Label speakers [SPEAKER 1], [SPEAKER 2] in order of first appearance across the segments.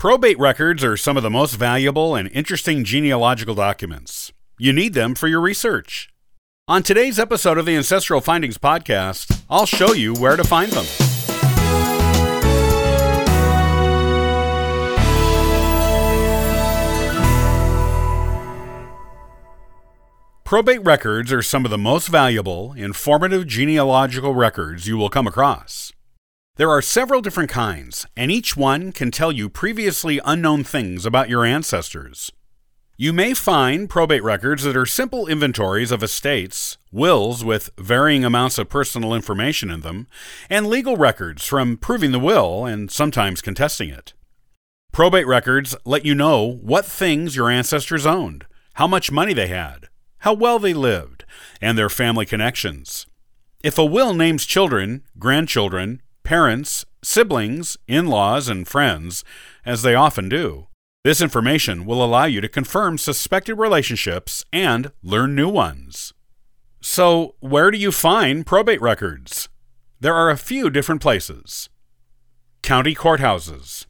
[SPEAKER 1] Probate records are some of the most valuable and interesting genealogical documents. You need them for your research. On today's episode of the Ancestral Findings Podcast, I'll show you where to find them. Probate records are some of the most valuable, informative genealogical records you will come across. There are several different kinds, and each one can tell you previously unknown things about your ancestors. You may find probate records that are simple inventories of estates, wills with varying amounts of personal information in them, and legal records from proving the will and sometimes contesting it. Probate records let you know what things your ancestors owned, how much money they had, how well they lived, and their family connections. If a will names children, grandchildren, parents, siblings, in laws, and friends, as they often do, this information will allow you to confirm suspected relationships and learn new ones. So, where do you find probate records? There are a few different places. County courthouses.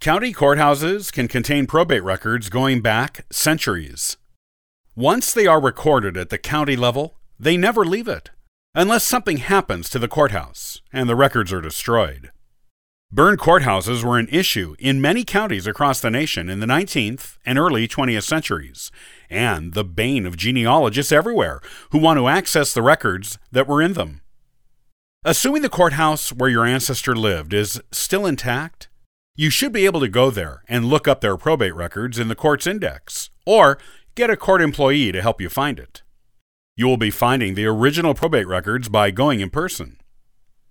[SPEAKER 1] County courthouses can contain probate records going back centuries. Once they are recorded at the county level, they never leave it, unless something happens to the courthouse and the records are destroyed. Burned courthouses were an issue in many counties across the nation in the 19th and early 20th centuries, and the bane of genealogists everywhere who want to access the records that were in them. Assuming the courthouse where your ancestor lived is still intact, you should be able to go there and look up their probate records in the court's index, or get a court employee to help you find it. You will be finding the original probate records by going in person.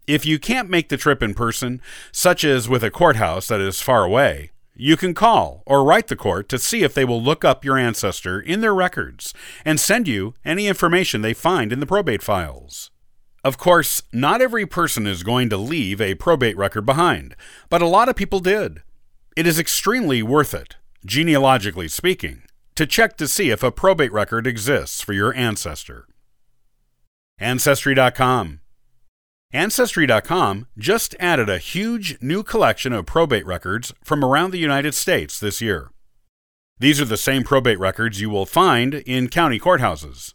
[SPEAKER 1] If you can't make the trip in person, such as with a courthouse that is far away, you can call or write the court to see if they will look up your ancestor in their records and send you any information they find in the probate files. Of course, not every person is going to leave a probate record behind, but a lot of people did. It is extremely worth it, genealogically speaking, to check to see if a probate record exists for your ancestor. Ancestry.com Ancestry.com just added a huge new collection of probate records from around the United States this year. These are the same probate records you will find in county courthouses.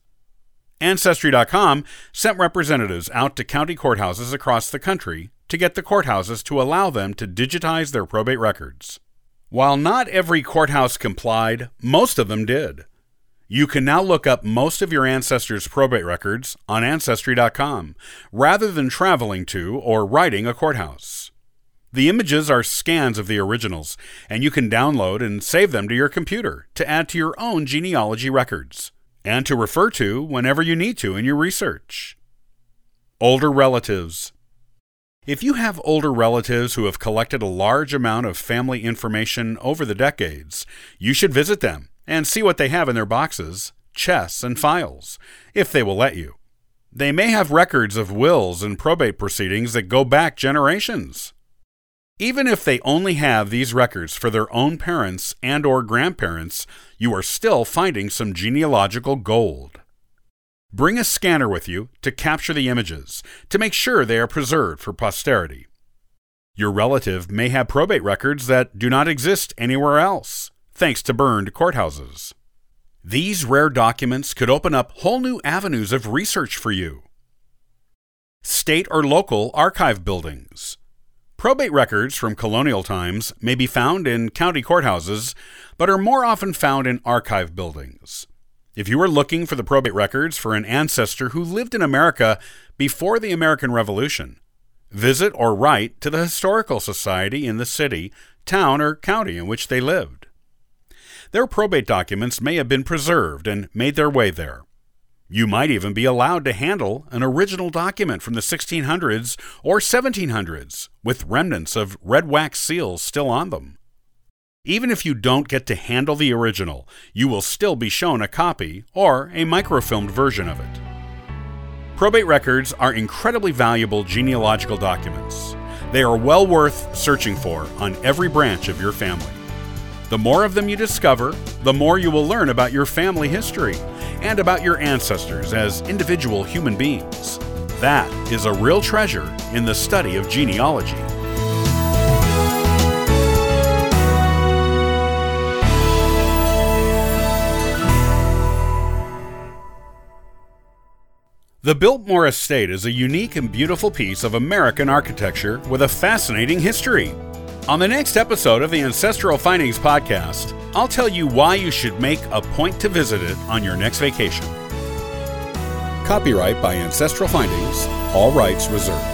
[SPEAKER 1] Ancestry.com sent representatives out to county courthouses across the country to get the courthouses to allow them to digitize their probate records. While not every courthouse complied, most of them did. You can now look up most of your ancestors' probate records on Ancestry.com rather than traveling to or writing a courthouse. The images are scans of the originals, and you can download and save them to your computer to add to your own genealogy records and to refer to whenever you need to in your research. Older relatives. If you have older relatives who have collected a large amount of family information over the decades, you should visit them and see what they have in their boxes, chests, and files, if they will let you. They may have records of wills and probate proceedings that go back generations. Even if they only have these records for their own parents and or grandparents, you are still finding some genealogical gold. Bring a scanner with you to capture the images to make sure they are preserved for posterity. Your relative may have probate records that do not exist anywhere else, thanks to burned courthouses. These rare documents could open up whole new avenues of research for you. State or local archive buildings. Probate records from colonial times may be found in county courthouses, but are more often found in archive buildings. If you are looking for the probate records for an ancestor who lived in America before the American Revolution, visit or write to the Historical Society in the city, town, or county in which they lived. Their probate documents may have been preserved and made their way there. You might even be allowed to handle an original document from the 1600s or 1700s with remnants of red wax seals still on them. Even if you don't get to handle the original, you will still be shown a copy or a microfilmed version of it. Probate records are incredibly valuable genealogical documents. They are well worth searching for on every branch of your family. The more of them you discover, the more you will learn about your family history and about your ancestors as individual human beings. That is a real treasure in the study of genealogy. The Biltmore Estate is a unique and beautiful piece of American architecture with a fascinating history. On the next episode of the Ancestral Findings podcast, I'll tell you why you should make a point to visit it on your next vacation. Copyright by Ancestral Findings, all rights reserved.